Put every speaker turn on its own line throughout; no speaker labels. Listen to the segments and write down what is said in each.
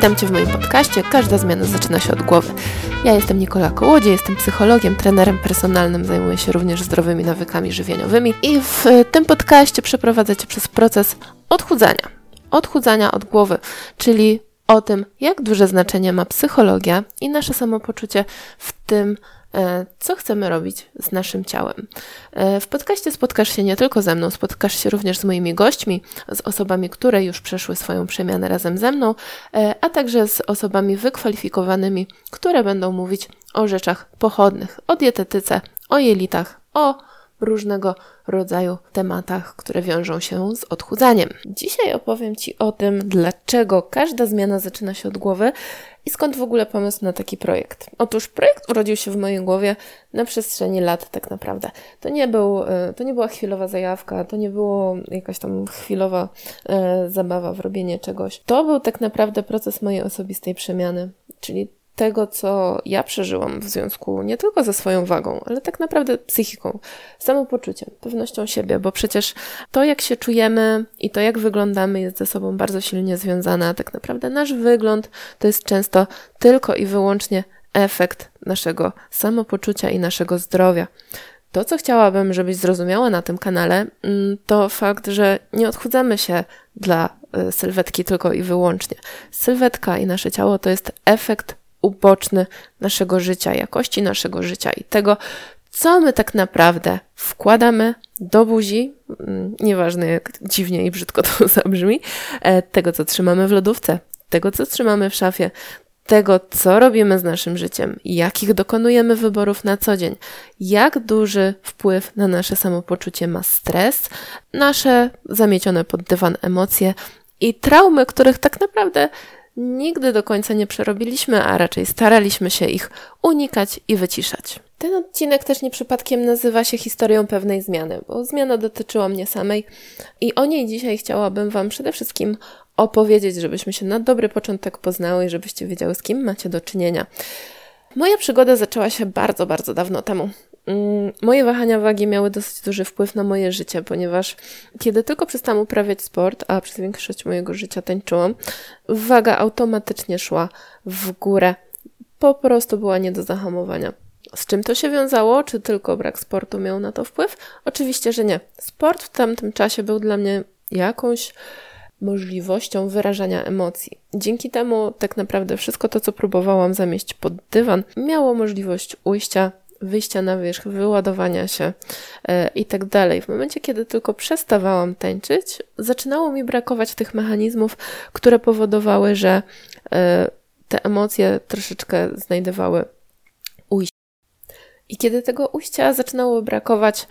Witam Cię w moim podcaście. Każda zmiana zaczyna się od głowy. Ja jestem Nikola Kołodzie, jestem psychologiem, trenerem personalnym, zajmuję się również zdrowymi nawykami żywieniowymi i w tym podcaście przeprowadzę Cię przez proces odchudzania. Odchudzania od głowy, czyli o tym, jak duże znaczenie ma psychologia i nasze samopoczucie w tym, E, co chcemy robić z naszym ciałem. E, w podcaście spotkasz się nie tylko ze mną, spotkasz się również z moimi gośćmi, z osobami, które już przeszły swoją przemianę razem ze mną, e, a także z osobami wykwalifikowanymi, które będą mówić o rzeczach pochodnych, o dietetyce, o jelitach, o różnego rodzaju tematach, które wiążą się z odchudzaniem. Dzisiaj opowiem Ci o tym, dlaczego każda zmiana zaczyna się od głowy i skąd w ogóle pomysł na taki projekt. Otóż projekt urodził się w mojej głowie na przestrzeni lat tak naprawdę. To nie, był, e, to nie była chwilowa zajawka, to nie było jakaś tam chwilowa e, zabawa w robienie czegoś. To był tak naprawdę proces mojej osobistej przemiany, czyli tego, co ja przeżyłam w związku nie tylko ze swoją wagą, ale tak naprawdę psychiką, samopoczuciem, pewnością siebie, bo przecież to, jak się czujemy i to, jak wyglądamy, jest ze sobą bardzo silnie związane, a tak naprawdę nasz wygląd to jest często tylko i wyłącznie efekt naszego samopoczucia i naszego zdrowia. To, co chciałabym, żebyś zrozumiała na tym kanale, mm, to fakt, że nie odchudzamy się dla y, sylwetki tylko i wyłącznie. Sylwetka i nasze ciało to jest efekt uboczny naszego życia, jakości naszego życia i tego, co my tak naprawdę wkładamy do buzi, mm, nieważne jak dziwnie i brzydko to zabrzmi, e, tego, co trzymamy w lodówce, tego, co trzymamy w szafie, tego, co robimy z naszym życiem, jakich dokonujemy wyborów na co dzień, jak duży wpływ na nasze samopoczucie ma stres, nasze zamiecione pod dywan emocje i traumy, których tak naprawdę nigdy do końca nie przerobiliśmy, a raczej staraliśmy się ich unikać i wyciszać. Ten odcinek też nie przypadkiem nazywa się historią pewnej zmiany, bo zmiana dotyczyła mnie samej i o niej dzisiaj chciałabym Wam przede wszystkim opowiedzieć, żebyśmy się na dobry początek poznały i żebyście wiedziały, z kim macie do czynienia. Moja przygoda zaczęła się bardzo, bardzo dawno temu. Mm, moje wahania wagi miały dosyć duży wpływ na moje życie, ponieważ kiedy tylko przestałam uprawiać sport, a przez większość mojego życia tańczyłam, waga automatycznie szła w górę. Po prostu była nie do zahamowania. Z czym to się wiązało? Czy tylko brak sportu miał na to wpływ? Oczywiście, że nie. Sport w tamtym czasie był dla mnie jakąś możliwością wyrażania emocji. Dzięki temu tak naprawdę wszystko to, co próbowałam zamieść pod dywan, miało możliwość ujścia wyjścia na wierzch, wyładowania się e, i tak dalej. W momencie, kiedy tylko przestawałam tańczyć, zaczynało mi brakować tych mechanizmów, które powodowały, że e, te emocje troszeczkę znajdowały ujście. I kiedy tego ujścia zaczynało brakować,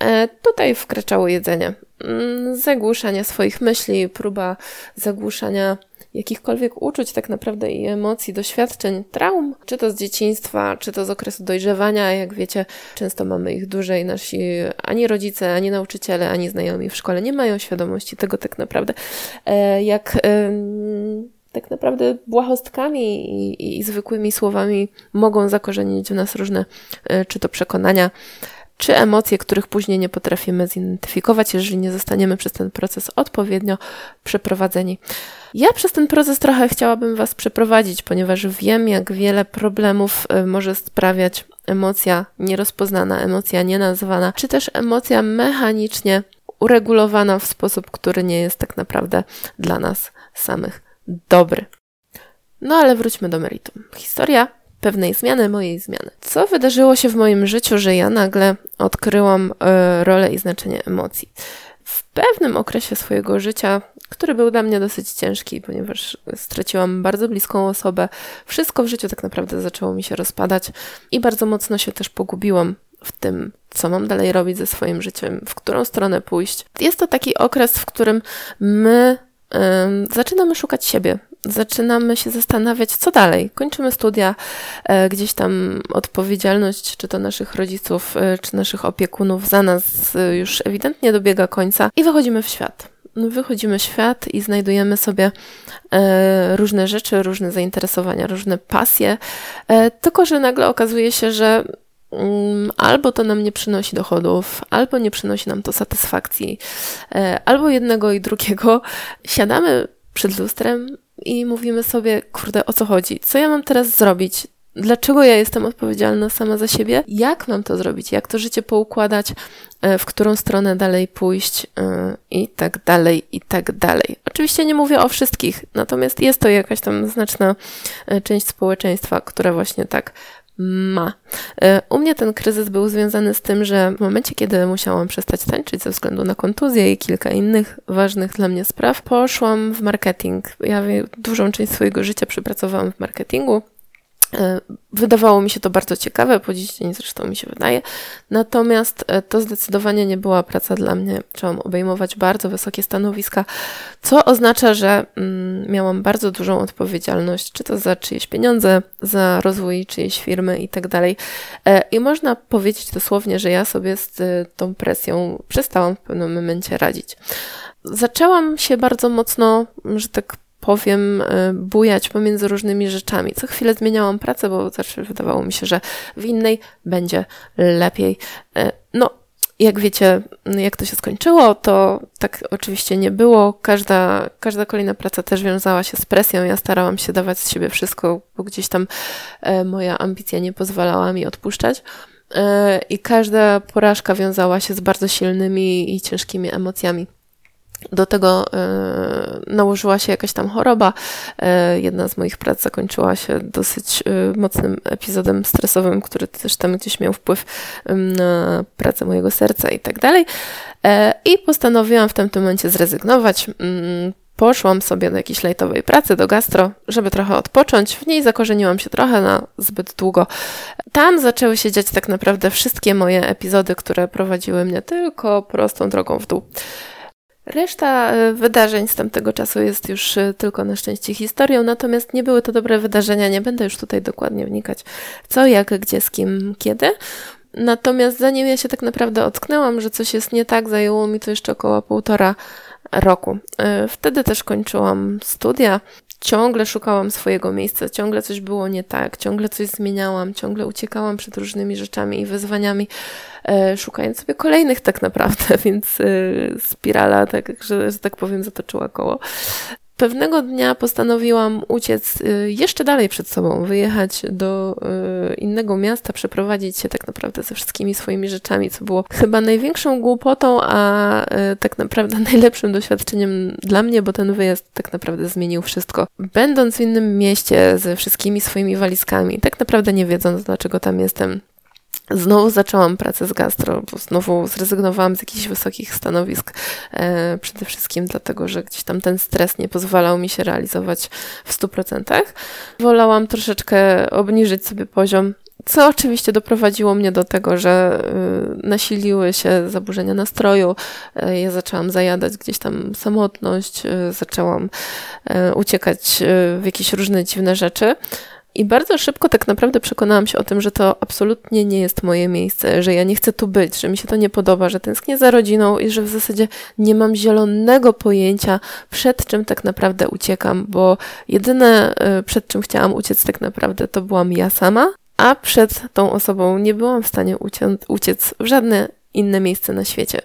e, tutaj wkraczało jedzenie. Mm, zagłuszanie swoich myśli, próba zagłuszania jakichkolwiek uczuć tak naprawdę i emocji, doświadczeń, traum, czy to z dzieciństwa, czy to z okresu dojrzewania, jak wiecie, często mamy ich dłużej, nasi ani rodzice, ani nauczyciele, ani znajomi w szkole nie mają świadomości tego tak naprawdę, e, jak tak naprawdę błahostkami i, i zwykłymi słowami mogą zakorzenić w nas różne, e, czy to przekonania, czy emocje, których później nie potrafimy zidentyfikować, jeżeli nie zostaniemy przez ten proces odpowiednio przeprowadzeni. Ja przez ten proces trochę chciałabym Was przeprowadzić, ponieważ wiem, jak wiele problemów y, może sprawiać emocja nierozpoznana, emocja nienazwana, czy też emocja mechanicznie uregulowana w sposób, który nie jest tak naprawdę dla nas samych dobry. No ale wróćmy do meritum. Historia pewnej zmiany, mojej zmiany. Co wydarzyło się w moim życiu, że ja nagle odkryłam y, rolę i znaczenie emocji? W pewnym okresie swojego życia, który był dla mnie dosyć ciężki, ponieważ straciłam bardzo bliską osobę, wszystko w życiu tak naprawdę zaczęło mi się rozpadać i bardzo mocno się też pogubiłam w tym, co mam dalej robić ze swoim życiem, w którą stronę pójść. Jest to taki okres, w którym my zaczynamy szukać siebie, zaczynamy się zastanawiać, co dalej. Kończymy studia, e, gdzieś tam odpowiedzialność, czy to naszych rodziców, e, czy naszych opiekunów za nas e, już ewidentnie dobiega końca i wychodzimy w świat. Wychodzimy w świat i znajdujemy sobie różne rzeczy, różne zainteresowania, różne pasje, tylko że nagle okazuje się, że mm, albo to nam nie przynosi dochodów, albo nie przynosi nam to satysfakcji, albo jednego i drugiego. Siadamy przed lustrem i mówimy sobie, kurde, o co chodzi? Co ja mam teraz zrobić? Dlaczego ja jestem odpowiedzialna sama za siebie? Jak mam to zrobić? Jak to życie poukładać? E, w którą stronę dalej pójść? E, I tak dalej, i tak dalej. Oczywiście nie mówię o wszystkich, natomiast jest to jakaś tam znaczna e, część społeczeństwa, która właśnie tak ma. U mnie ten kryzys był związany z tym, że w momencie, kiedy musiałam przestać tańczyć ze względu na kontuzję i kilka innych ważnych dla mnie spraw, poszłam w marketing. Ja dużą część swojego życia przepracowałam w marketingu. E, wydawało mi się to bardzo ciekawe, po dziś dzień zresztą mi się wydaje. Natomiast e, to zdecydowanie nie była praca dla mnie. Trzeba obejmować bardzo wysokie stanowiska, co oznacza, że mm, miałam bardzo dużą odpowiedzialność, czy to za czyjeś pieniądze, za rozwój czyjejś firmy i tak dalej. E, I można powiedzieć dosłownie, że ja sobie z tą presją przestałam w pewnym momencie radzić. Zaczęłam się bardzo mocno, że tak powiem, e, bujać pomiędzy różnymi rzeczami. Co chwilę zmieniałam pracę, bo zawsze wydawało mi się, że w innej będzie lepiej. E, no, jak wiecie, jak to się skończyło, to tak oczywiście nie było. Każda, każda kolejna praca też wiązała się z presją. Ja starałam się dawać z siebie wszystko, bo gdzieś tam e, moja ambicja nie pozwalała mi odpuszczać. I każda porażka wiązała się z bardzo silnymi i ciężkimi emocjami. Do tego y, nałożyła się jakaś tam choroba. Y, jedna z moich prac zakończyła się dosyć y, mocnym epizodem stresowym, który też tam gdzieś miał wpływ na pracę mojego serca i tak dalej. I postanowiłam w tamtym momencie zrezygnować. Mm, poszłam sobie do jakiejś lejtowej pracy, do gastro, żeby trochę odpocząć. W niej zakorzeniłam się trochę na zbyt długo. Tam zaczęły się dziać tak naprawdę wszystkie moje epizody, które prowadziły mnie tylko prostą drogą w dół. Reszta e, wydarzeń z tamtego czasu jest już e, tylko na szczęście historią, natomiast nie były to dobre wydarzenia. Nie będę już tutaj dokładnie wnikać, co, jak, gdzie, z kim, kiedy. Natomiast zanim ja się tak naprawdę ocknęłam, że coś jest nie tak, zajęło mi to jeszcze około półtora roku. E, wtedy też kończyłam studia ciągle szukałam swojego miejsca, ciągle coś było nie tak, ciągle coś zmieniałam, ciągle uciekałam przed różnymi rzeczami i wyzwaniami, e, szukając sobie kolejnych tak naprawdę, więc e, spirala, tak, że, że tak powiem, zatoczyła koło. Pewnego dnia postanowiłam uciec y, jeszcze dalej przed sobą, wyjechać do y, innego miasta, przeprowadzić się tak naprawdę ze wszystkimi swoimi rzeczami, co było chyba największą głupotą, a y, tak naprawdę najlepszym doświadczeniem dla mnie, bo ten wyjazd tak naprawdę zmienił wszystko. Będąc w innym mieście ze wszystkimi swoimi walizkami, tak naprawdę nie wiedząc, dlaczego tam jestem, Znowu zaczęłam pracę z gastro, bo znowu zrezygnowałam z jakichś wysokich stanowisk. E, przede wszystkim dlatego, że gdzieś tam ten stres nie pozwalał mi się realizować w 100%. Wolałam troszeczkę obniżyć sobie poziom, co oczywiście doprowadziło mnie do tego, że y, nasiliły się zaburzenia nastroju. E, ja zaczęłam zajadać gdzieś tam samotność, y, zaczęłam e, uciekać y, w jakieś różne dziwne rzeczy. I bardzo szybko tak naprawdę przekonałam się o tym, że to absolutnie nie jest moje miejsce, że ja nie chcę tu być, że mi się to nie podoba, że tęsknię za rodziną i że w zasadzie nie mam zielonego pojęcia, przed czym tak naprawdę uciekam, bo jedyne, y, przed czym chciałam uciec tak naprawdę, to byłam ja sama, a przed tą osobą nie byłam w stanie uciec w żadne inne miejsce na świecie.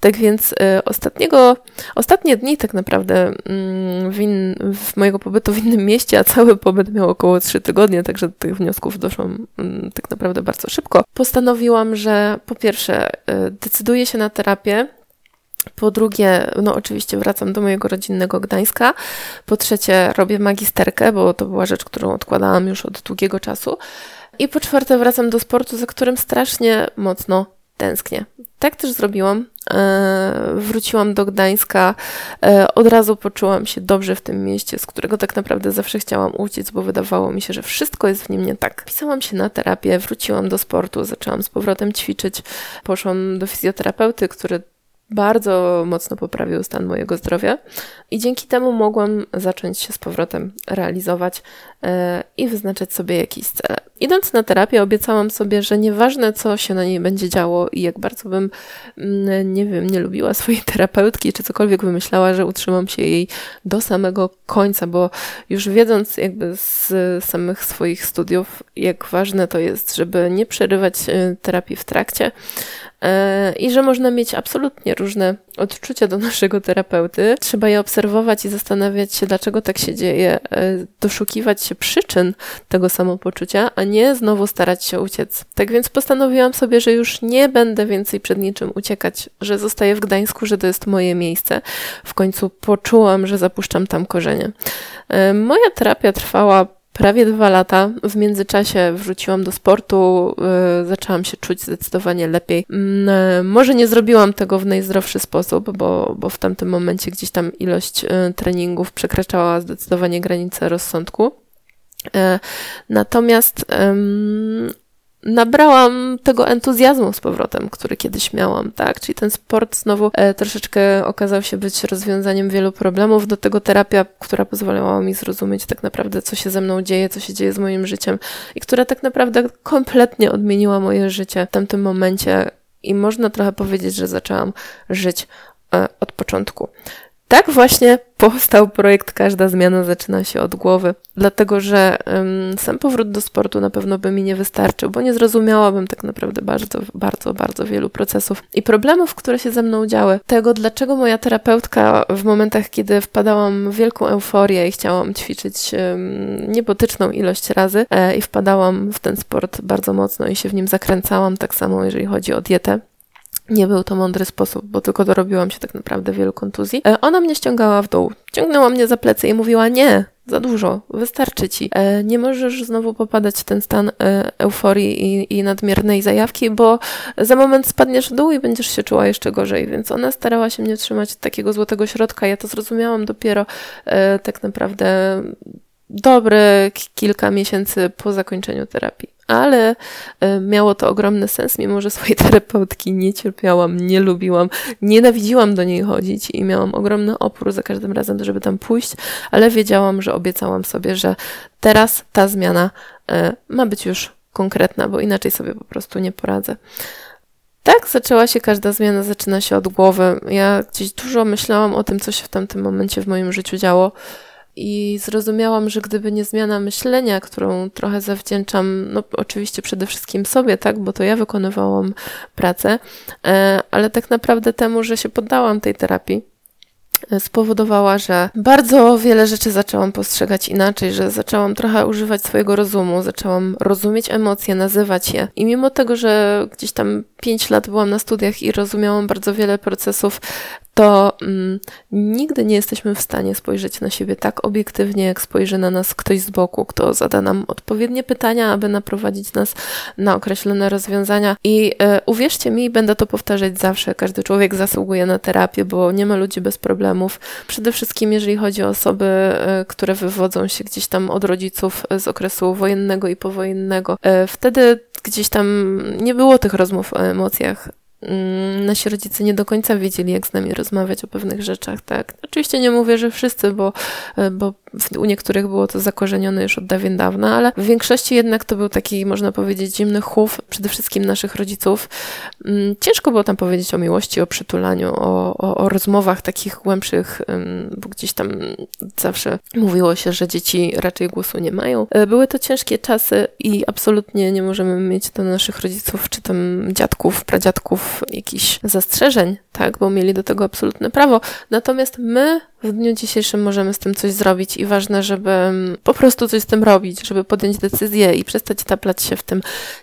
Tak więc y, ostatniego, ostatnie dni tak naprawdę mm, w, in, w mojego pobytu w innym mieście, a cały pobyt miał około 3 tygodnie, także do tych wniosków doszłam mm, tak naprawdę bardzo szybko. Postanowiłam, że po pierwsze y, decyduję się na terapię, po drugie, no oczywiście wracam do mojego rodzinnego Gdańska. Po trzecie, robię magisterkę, bo to była rzecz, którą odkładałam już od długiego czasu. I po czwarte, wracam do sportu, za którym strasznie mocno tęsknię. Tak też zrobiłam. E, wróciłam do Gdańska. E, od razu poczułam się dobrze w tym mieście, z którego tak naprawdę zawsze chciałam uciec, bo wydawało mi się, że wszystko jest w nim nie tak. Pisałam się na terapię, wróciłam do sportu, zaczęłam z powrotem ćwiczyć. Poszłam do fizjoterapeuty, który bardzo mocno poprawił stan mojego zdrowia i dzięki temu mogłam zacząć się z powrotem realizować e, i wyznaczać sobie jakieś cele. Idąc na terapię, obiecałam sobie, że nieważne co się na niej będzie działo i jak bardzo bym, mm, nie wiem, nie lubiła swojej terapeutki, czy cokolwiek wymyślała, że utrzymam się jej do samego końca, bo już wiedząc jakby z samych swoich studiów, jak ważne to jest, żeby nie przerywać e, terapii w trakcie, i że można mieć absolutnie różne odczucia do naszego terapeuty. Trzeba je obserwować i zastanawiać się, dlaczego tak się dzieje, e, doszukiwać się przyczyn tego samopoczucia, a nie znowu starać się uciec. Tak więc postanowiłam sobie, że już nie będę więcej przed niczym uciekać, że zostaję w Gdańsku, że to jest moje miejsce. W końcu poczułam, że zapuszczam tam korzenie. E, moja terapia trwała prawie dwa lata. W międzyczasie wrzuciłam do sportu, yy, zaczęłam się czuć zdecydowanie lepiej. Yy, może nie zrobiłam tego w najzdrowszy sposób, bo, bo w tamtym momencie gdzieś tam ilość yy, treningów przekraczała zdecydowanie granice rozsądku. Natomiast nabrałam tego entuzjazmu z powrotem, który kiedyś miałam, tak? Czyli ten sport znowu e, troszeczkę okazał się być rozwiązaniem wielu problemów. Do tego terapia, która pozwalała mi zrozumieć tak naprawdę, co się ze mną dzieje, co się dzieje z moim życiem i która tak naprawdę kompletnie odmieniła moje życie w tamtym momencie. I można trochę powiedzieć, że zaczęłam żyć e, od początku. Tak właśnie powstał projekt Każda zmiana zaczyna się od głowy, dlatego że um, sam powrót do sportu na pewno by mi nie wystarczył, bo nie zrozumiałabym tak naprawdę bardzo, bardzo, bardzo wielu procesów i problemów, które się ze mną działy. Tego, dlaczego moja terapeutka w momentach, kiedy wpadałam w wielką euforię i chciałam ćwiczyć um, niebotyczną ilość razy e, i wpadałam w ten sport bardzo mocno i się w nim zakręcałam, tak samo jeżeli chodzi o dietę, nie był to mądry sposób, bo tylko dorobiłam się tak naprawdę wielu kontuzji. E, ona mnie ściągała w dół. Ciągnęła mnie za plecy i mówiła: Nie, za dużo, wystarczy ci. E, nie możesz znowu popadać w ten stan e, euforii i, i nadmiernej zajawki, bo za moment spadniesz w dół i będziesz się czuła jeszcze gorzej. Więc ona starała się mnie trzymać takiego złotego środka. Ja to zrozumiałam dopiero tak naprawdę dobre kilka miesięcy po zakończeniu terapii ale e, miało to ogromny sens, mimo że swojej terapeutki nie cierpiałam, nie lubiłam, nienawidziłam do niej chodzić i miałam ogromny opór za każdym razem, żeby tam pójść, ale wiedziałam, że obiecałam sobie, że teraz ta zmiana e, ma być już konkretna, bo inaczej sobie po prostu nie poradzę. Tak zaczęła się każda zmiana, zaczyna się od głowy. Ja gdzieś dużo myślałam o tym, co się w tamtym momencie w moim życiu działo i zrozumiałam, że gdyby nie zmiana myślenia, którą trochę zawdzięczam, no oczywiście przede wszystkim sobie, tak, bo to ja wykonywałam pracę, e, ale tak naprawdę temu, że się poddałam tej terapii, spowodowała, że bardzo wiele rzeczy zaczęłam postrzegać inaczej, że zaczęłam trochę używać swojego rozumu, zaczęłam rozumieć emocje, nazywać je. I mimo tego, że gdzieś tam pięć lat byłam na studiach i rozumiałam bardzo wiele procesów, to mm, nigdy nie jesteśmy w stanie spojrzeć na siebie tak obiektywnie, jak spojrzy na nas ktoś z boku, kto zada nam odpowiednie pytania, aby naprowadzić nas na określone rozwiązania. I e, uwierzcie mi, będę to powtarzać zawsze, każdy człowiek zasługuje na terapię, bo nie ma ludzi bez problemów. Przede wszystkim, jeżeli chodzi o osoby, e, które wywodzą się gdzieś tam od rodziców z okresu wojennego i powojennego. E, wtedy gdzieś tam nie było tych rozmów o emocjach. Mm, nasi rodzice nie do końca wiedzieli, jak z nami rozmawiać o pewnych rzeczach, tak. Oczywiście nie mówię, że wszyscy, bo, e, bo u niektórych było to zakorzenione już od dawien dawna, ale w większości jednak to był taki, można powiedzieć, zimny chów, przede wszystkim naszych rodziców. Mm, ciężko było tam powiedzieć o miłości, o przytulaniu, o, o, o rozmowach takich głębszych, bo gdzieś tam zawsze mówiło się, że dzieci raczej głosu nie mają. E, były to ciężkie czasy i absolutnie nie możemy mieć do naszych rodziców, czy tam dziadków, pradziadków jakichś zastrzeżeń, tak, bo mieli do tego absolutne prawo. Natomiast my w dniu dzisiejszym możemy z tym coś zrobić i ważne, żeby mm, po prostu coś z tym robić, żeby podjąć decyzję i przestać taplać się w tym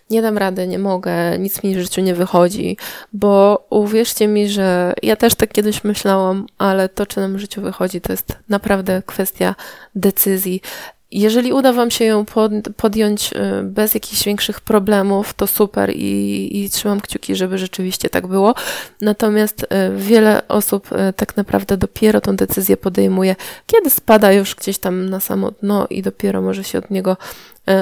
nie dam rady, nie mogę, nic mi w życiu nie wychodzi, bo uwierzcie mi, że ja też tak kiedyś myślałam, ale to, czy nam w życiu wychodzi, to jest naprawdę kwestia decyzji. Jeżeli uda Wam się ją podjąć y, bez jakichś większych problemów, to super i, i trzymam kciuki, żeby rzeczywiście tak było. Natomiast y, wiele osób y, tak naprawdę dopiero tą decyzję podejmuje, kiedy spada już gdzieś tam na samo dno i dopiero może się od niego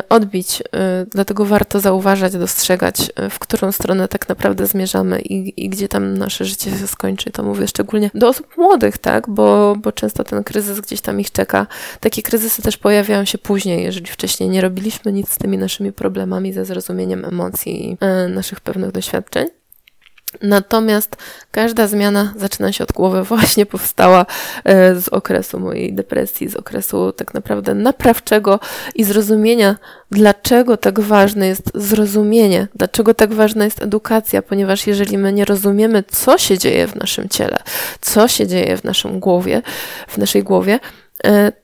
odbić. E, dlatego warto zauważać, dostrzegać, e, w którą stronę tak naprawdę zmierzamy i, i gdzie tam nasze życie się skończy. To mówię szczególnie do osób młodych, tak, bo, bo często ten kryzys gdzieś tam ich czeka. Takie kryzysy też pojawiają się później, jeżeli wcześniej nie robiliśmy nic z tymi naszymi problemami, ze zrozumieniem emocji i naszych pewnych doświadczeń. Natomiast każda zmiana zaczyna się od głowy, właśnie powstała e, z okresu mojej depresji, z okresu tak naprawdę naprawczego i zrozumienia, dlaczego tak ważne jest zrozumienie, dlaczego tak ważna jest edukacja, ponieważ jeżeli my nie rozumiemy, co się dzieje w naszym ciele, co się dzieje w naszym głowie, w naszej głowie,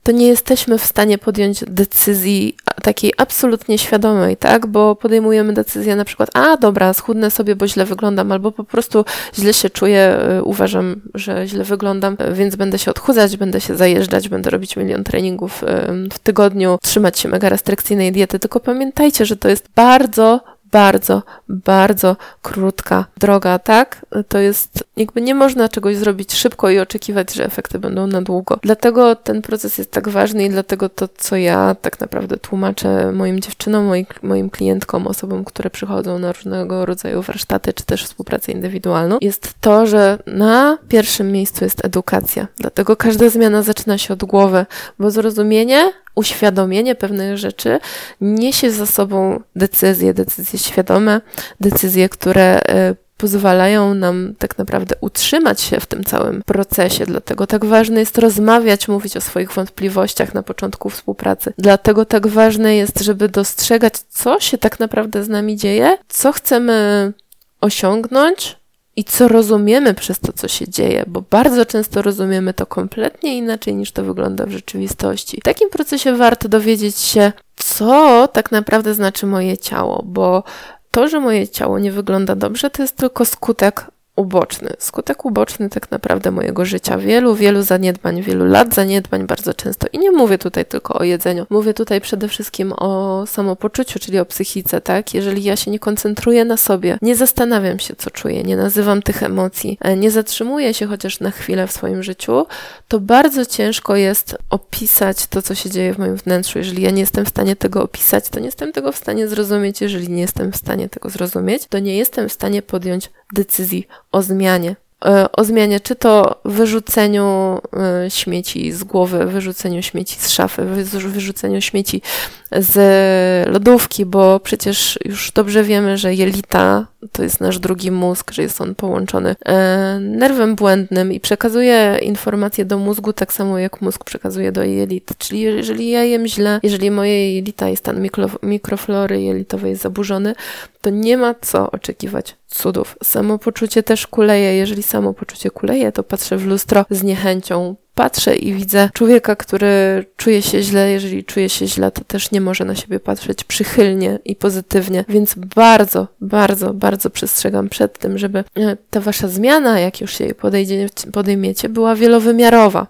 to nie jesteśmy w stanie podjąć decyzji takiej absolutnie świadomej, tak? Bo podejmujemy decyzję na przykład, a dobra, schudnę sobie, bo źle wyglądam, albo po prostu źle się czuję, e, uważam, że źle wyglądam, więc będę się odchudzać, będę się zajeżdżać, będę robić milion treningów e, w tygodniu, trzymać się mega restrykcyjnej diety. Tylko pamiętajcie, że to jest bardzo, bardzo, bardzo krótka droga, tak? To jest, jakby nie można czegoś zrobić szybko i oczekiwać, że efekty będą na długo. Dlatego ten proces jest tak ważny i dlatego to, co ja tak naprawdę tłumaczę moim dziewczynom, moim, moim klientkom, osobom, które przychodzą na różnego rodzaju warsztaty, czy też współpracę indywidualną, jest to, że na pierwszym miejscu jest edukacja. Dlatego każda zmiana zaczyna się od głowy, bo zrozumienie uświadomienie pewnych rzeczy niesie za sobą decyzje, decyzje świadome, decyzje, które e, pozwalają nam tak naprawdę utrzymać się w tym całym procesie. Dlatego tak ważne jest rozmawiać, mówić o swoich wątpliwościach na początku współpracy. Dlatego tak ważne jest, żeby dostrzegać, co się tak naprawdę z nami dzieje, co chcemy osiągnąć, i co rozumiemy przez to, co się dzieje, bo bardzo często rozumiemy to kompletnie inaczej niż to wygląda w rzeczywistości. W takim procesie warto dowiedzieć się, co tak naprawdę znaczy moje ciało, bo to, że moje ciało nie wygląda dobrze, to jest tylko skutek uboczny. Skutek uboczny tak naprawdę mojego życia. Wielu, wielu zaniedbań, wielu lat zaniedbań bardzo często. I nie mówię tutaj tylko o jedzeniu. Mówię tutaj przede wszystkim o samopoczuciu, czyli o psychice, tak? Jeżeli ja się nie koncentruję na sobie, nie zastanawiam się, co czuję, nie nazywam tych emocji, e, nie zatrzymuję się chociaż na chwilę w swoim życiu, to bardzo ciężko jest opisać to, co się dzieje w moim wnętrzu. Jeżeli ja nie jestem w stanie tego opisać, to nie jestem tego w stanie zrozumieć. Jeżeli nie jestem w stanie tego zrozumieć, to nie jestem w stanie podjąć decyzji o zmianie. E, o zmianie, czy to wyrzuceniu e, śmieci z głowy, wyrzuceniu śmieci z szafy, wyrzuceniu śmieci z lodówki, bo przecież już dobrze wiemy, że jelita to jest nasz drugi mózg, że jest on połączony e, nerwem błędnym i przekazuje informacje do mózgu tak samo jak mózg przekazuje do jelit. Czyli jeżeli ja jem źle, jeżeli moje jelita i stan mikro, mikroflory jelitowej jest zaburzony, to nie ma co oczekiwać cudów. Samopoczucie też kuleje. Jeżeli samopoczucie kuleje, to patrzę w lustro z niechęcią, patrzę i widzę człowieka, który czuje się źle. Jeżeli czuje się źle, to też nie może na siebie patrzeć przychylnie i pozytywnie. Więc bardzo, bardzo, bardzo przestrzegam przed tym, żeby e, ta wasza zmiana, jak już się jej podejmiecie, była wielowymiarowa.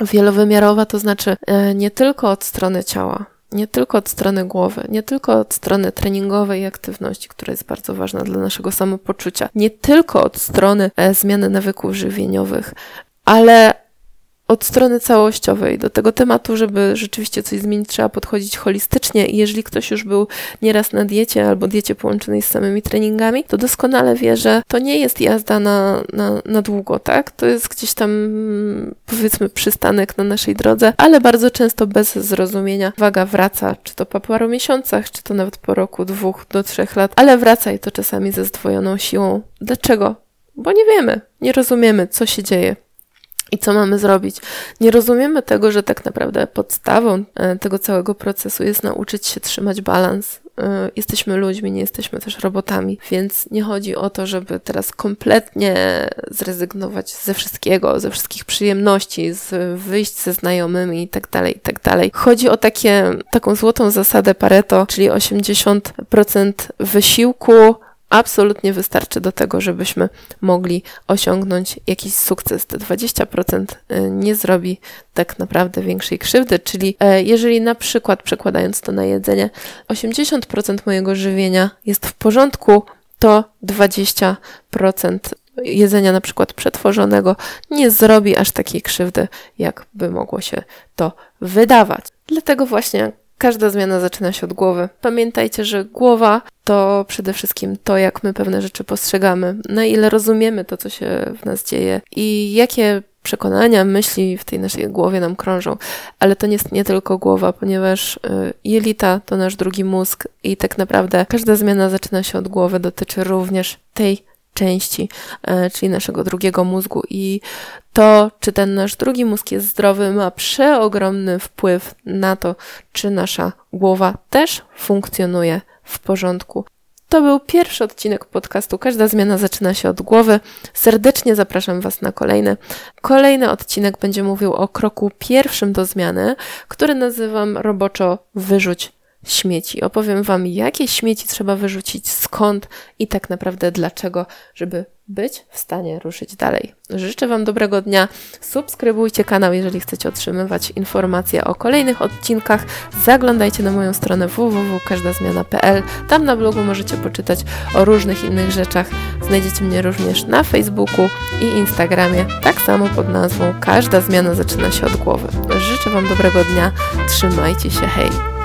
Wielowymiarowa to znaczy e, nie tylko od strony ciała, nie tylko od strony głowy, nie tylko od strony treningowej aktywności, która jest bardzo ważna dla naszego samopoczucia, nie tylko od strony e, zmiany nawyków żywieniowych, ale od strony całościowej do tego tematu, żeby rzeczywiście coś zmienić, trzeba podchodzić holistycznie i jeżeli ktoś już był nieraz na diecie albo diecie połączonej z samymi treningami, to doskonale wie, że to nie jest jazda na, na, na długo, tak? To jest gdzieś tam powiedzmy przystanek na naszej drodze, ale bardzo często bez zrozumienia waga wraca, czy to po paru miesiącach, czy to nawet po roku, dwóch do trzech lat, ale wraca i to czasami ze zdwojoną siłą. Dlaczego? Bo nie wiemy, nie rozumiemy, co się dzieje i co mamy zrobić? Nie rozumiemy tego, że tak naprawdę podstawą e, tego całego procesu jest nauczyć się trzymać balans. E, jesteśmy ludźmi, nie jesteśmy też robotami, więc nie chodzi o to, żeby teraz kompletnie zrezygnować ze wszystkiego, ze wszystkich przyjemności, z wyjść ze znajomymi i tak dalej, i tak. Chodzi o takie, taką złotą zasadę Pareto, czyli 80% wysiłku, absolutnie wystarczy do tego, żebyśmy mogli osiągnąć jakiś sukces. Te 20% y, nie zrobi tak naprawdę większej krzywdy, czyli e, jeżeli na przykład przekładając to na jedzenie, 80% mojego żywienia jest w porządku, to 20% jedzenia na przykład przetworzonego nie zrobi aż takiej krzywdy, jakby mogło się to wydawać. Dlatego właśnie Każda zmiana zaczyna się od głowy. Pamiętajcie, że głowa to przede wszystkim to, jak my pewne rzeczy postrzegamy, na ile rozumiemy to, co się w nas dzieje i jakie przekonania, myśli w tej naszej głowie nam krążą. Ale to nie jest nie tylko głowa, ponieważ y, jelita to nasz drugi mózg i tak naprawdę każda zmiana zaczyna się od głowy, dotyczy również tej części, e, czyli naszego drugiego mózgu i to, czy ten nasz drugi mózg jest zdrowy, ma przeogromny wpływ na to, czy nasza głowa też funkcjonuje w porządku. To był pierwszy odcinek podcastu. Każda zmiana zaczyna się od głowy. Serdecznie zapraszam Was na kolejny. Kolejny odcinek będzie mówił o kroku pierwszym do zmiany, który nazywam roboczo wyrzuć śmieci. Opowiem Wam, jakie śmieci trzeba wyrzucić, skąd i tak naprawdę dlaczego, żeby być w stanie ruszyć dalej. Życzę Wam dobrego dnia. Subskrybujcie kanał, jeżeli chcecie otrzymywać informacje o kolejnych odcinkach. Zaglądajcie na moją stronę www.każdazmiana.pl. Tam na blogu możecie poczytać o różnych innych rzeczach. Znajdziecie mnie również na Facebooku i Instagramie, tak samo pod nazwą Każda zmiana zaczyna się od głowy. Życzę Wam dobrego dnia. Trzymajcie się, hej!